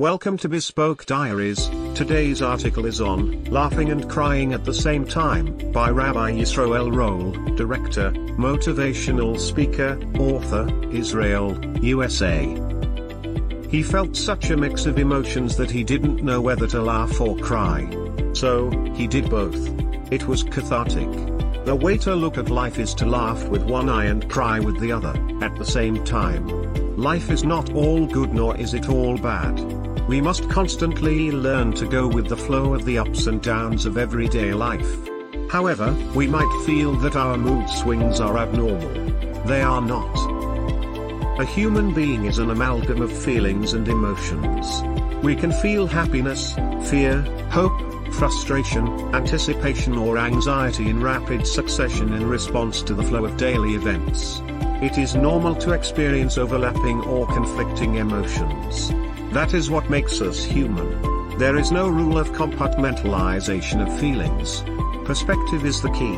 Welcome to Bespoke Diaries. Today's article is on Laughing and Crying at the Same Time by Rabbi Yisroel Roll, director, motivational speaker, author, Israel, USA. He felt such a mix of emotions that he didn't know whether to laugh or cry. So, he did both. It was cathartic. The way to look at life is to laugh with one eye and cry with the other, at the same time. Life is not all good nor is it all bad. We must constantly learn to go with the flow of the ups and downs of everyday life. However, we might feel that our mood swings are abnormal. They are not. A human being is an amalgam of feelings and emotions. We can feel happiness, fear, hope, frustration, anticipation or anxiety in rapid succession in response to the flow of daily events. It is normal to experience overlapping or conflicting emotions. That is what makes us human. There is no rule of compartmentalization of feelings. Perspective is the key.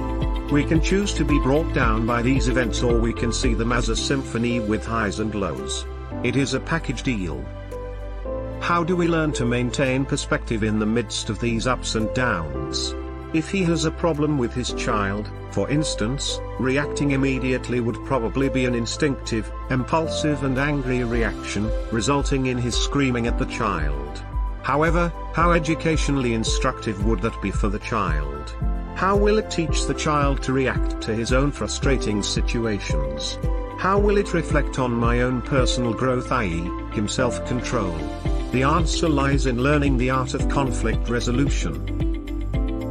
We can choose to be brought down by these events or we can see them as a symphony with highs and lows. It is a package deal. How do we learn to maintain perspective in the midst of these ups and downs? If he has a problem with his child, for instance, reacting immediately would probably be an instinctive, impulsive and angry reaction, resulting in his screaming at the child. However, how educationally instructive would that be for the child? How will it teach the child to react to his own frustrating situations? How will it reflect on my own personal growth i.e., himself control? The answer lies in learning the art of conflict resolution.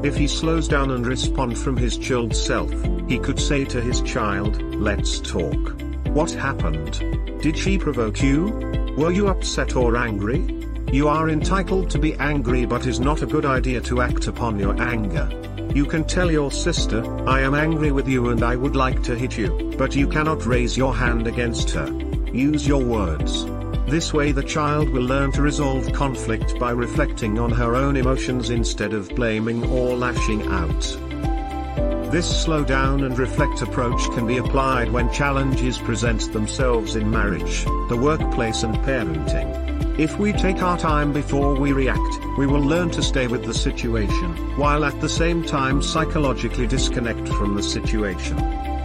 If he slows down and respond from his chilled self, he could say to his child, let's talk. What happened? Did she provoke you? Were you upset or angry? You are entitled to be angry but is not a good idea to act upon your anger. You can tell your sister, I am angry with you and I would like to hit you, but you cannot raise your hand against her. Use your words. This way the child will learn to resolve conflict by reflecting on her own emotions instead of blaming or lashing out. This slow down and reflect approach can be applied when challenges present themselves in marriage, the workplace and parenting. If we take our time before we react, we will learn to stay with the situation, while at the same time psychologically disconnect from the situation.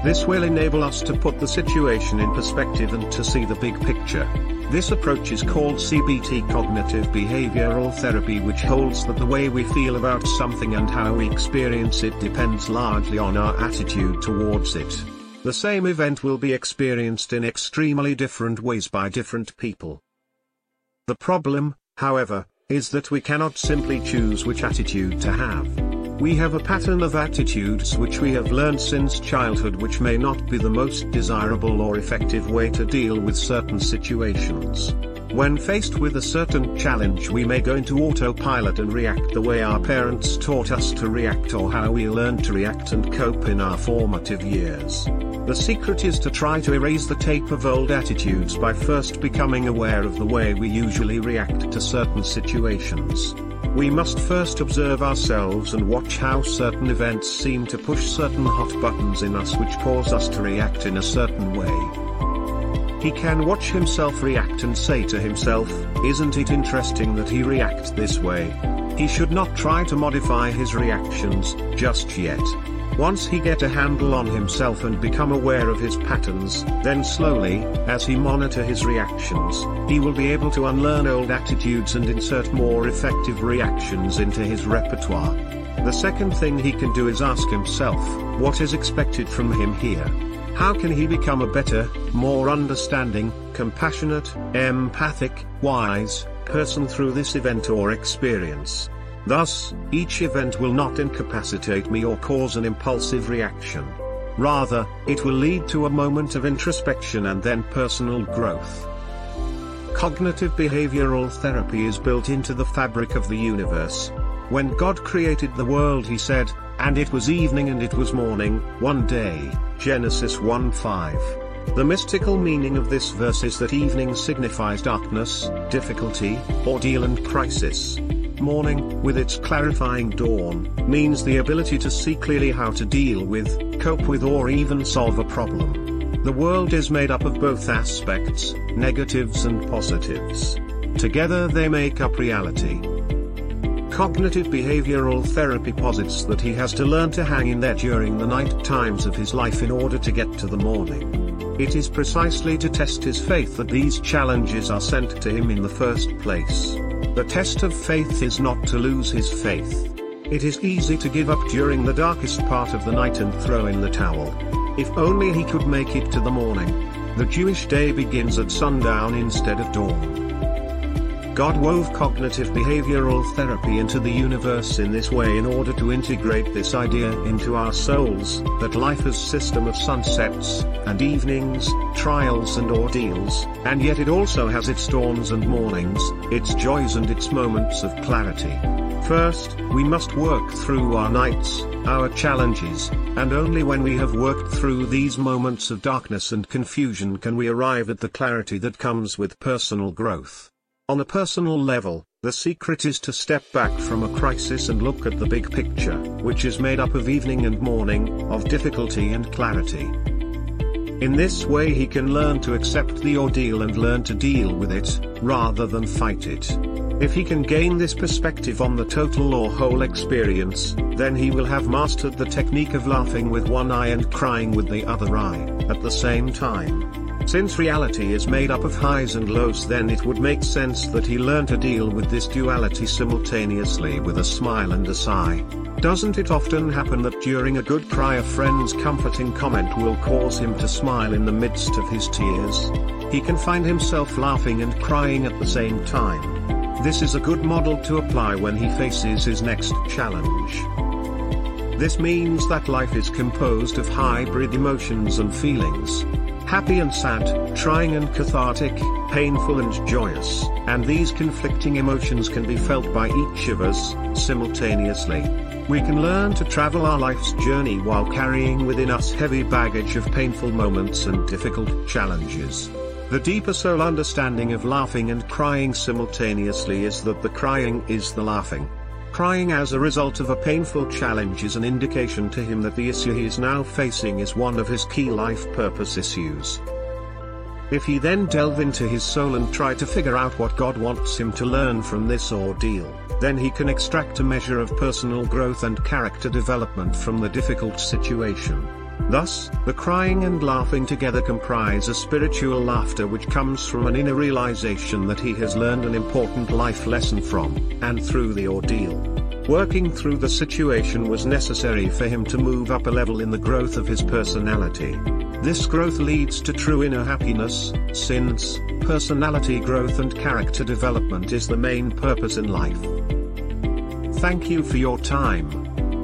This will enable us to put the situation in perspective and to see the big picture. This approach is called CBT Cognitive Behavioral Therapy which holds that the way we feel about something and how we experience it depends largely on our attitude towards it. The same event will be experienced in extremely different ways by different people. The problem, however, is that we cannot simply choose which attitude to have. We have a pattern of attitudes which we have learned since childhood which may not be the most desirable or effective way to deal with certain situations. When faced with a certain challenge we may go into autopilot and react the way our parents taught us to react or how we learned to react and cope in our formative years. The secret is to try to erase the tape of old attitudes by first becoming aware of the way we usually react to certain situations. We must first observe ourselves and watch how certain events seem to push certain hot buttons in us which cause us to react in a certain way. He can watch himself react and say to himself, isn't it interesting that he reacts this way? He should not try to modify his reactions, just yet. Once he get a handle on himself and become aware of his patterns, then slowly, as he monitor his reactions, he will be able to unlearn old attitudes and insert more effective reactions into his repertoire. The second thing he can do is ask himself, what is expected from him here? How can he become a better, more understanding, compassionate, empathic, wise, person through this event or experience? Thus, each event will not incapacitate me or cause an impulsive reaction. Rather, it will lead to a moment of introspection and then personal growth. Cognitive behavioral therapy is built into the fabric of the universe. When God created the world he said, and it was evening and it was morning, one day, Genesis 1-5. The mystical meaning of this verse is that evening signifies darkness, difficulty, ordeal and crisis. Morning, with its clarifying dawn, means the ability to see clearly how to deal with, cope with or even solve a problem. The world is made up of both aspects, negatives and positives. Together they make up reality. Cognitive behavioral therapy posits that he has to learn to hang in there during the night times of his life in order to get to the morning. It is precisely to test his faith that these challenges are sent to him in the first place. The test of faith is not to lose his faith. It is easy to give up during the darkest part of the night and throw in the towel. If only he could make it to the morning. The Jewish day begins at sundown instead of dawn. God wove cognitive behavioral therapy into the universe in this way in order to integrate this idea into our souls, that life is a system of sunsets, and evenings, trials and ordeals, and yet it also has its dawns and mornings, its joys and its moments of clarity. First, we must work through our nights, our challenges, and only when we have worked through these moments of darkness and confusion can we arrive at the clarity that comes with personal growth. On a personal level, the secret is to step back from a crisis and look at the big picture, which is made up of evening and morning, of difficulty and clarity. In this way he can learn to accept the ordeal and learn to deal with it, rather than fight it. If he can gain this perspective on the total or whole experience, then he will have mastered the technique of laughing with one eye and crying with the other eye, at the same time. Since reality is made up of highs and lows then it would make sense that he learn to deal with this duality simultaneously with a smile and a sigh. Doesn't it often happen that during a good cry a friend's comforting comment will cause him to smile in the midst of his tears? He can find himself laughing and crying at the same time. This is a good model to apply when he faces his next challenge. This means that life is composed of hybrid emotions and feelings. Happy and sad, trying and cathartic, painful and joyous, and these conflicting emotions can be felt by each of us, simultaneously. We can learn to travel our life's journey while carrying within us heavy baggage of painful moments and difficult challenges. The deeper soul understanding of laughing and crying simultaneously is that the crying is the laughing. Crying as a result of a painful challenge is an indication to him that the issue he is now facing is one of his key life purpose issues. If he then delve into his soul and try to figure out what God wants him to learn from this ordeal, then he can extract a measure of personal growth and character development from the difficult situation. Thus, the crying and laughing together comprise a spiritual laughter which comes from an inner realization that he has learned an important life lesson from, and through the ordeal. Working through the situation was necessary for him to move up a level in the growth of his personality. This growth leads to true inner happiness, since personality growth and character development is the main purpose in life. Thank you for your time.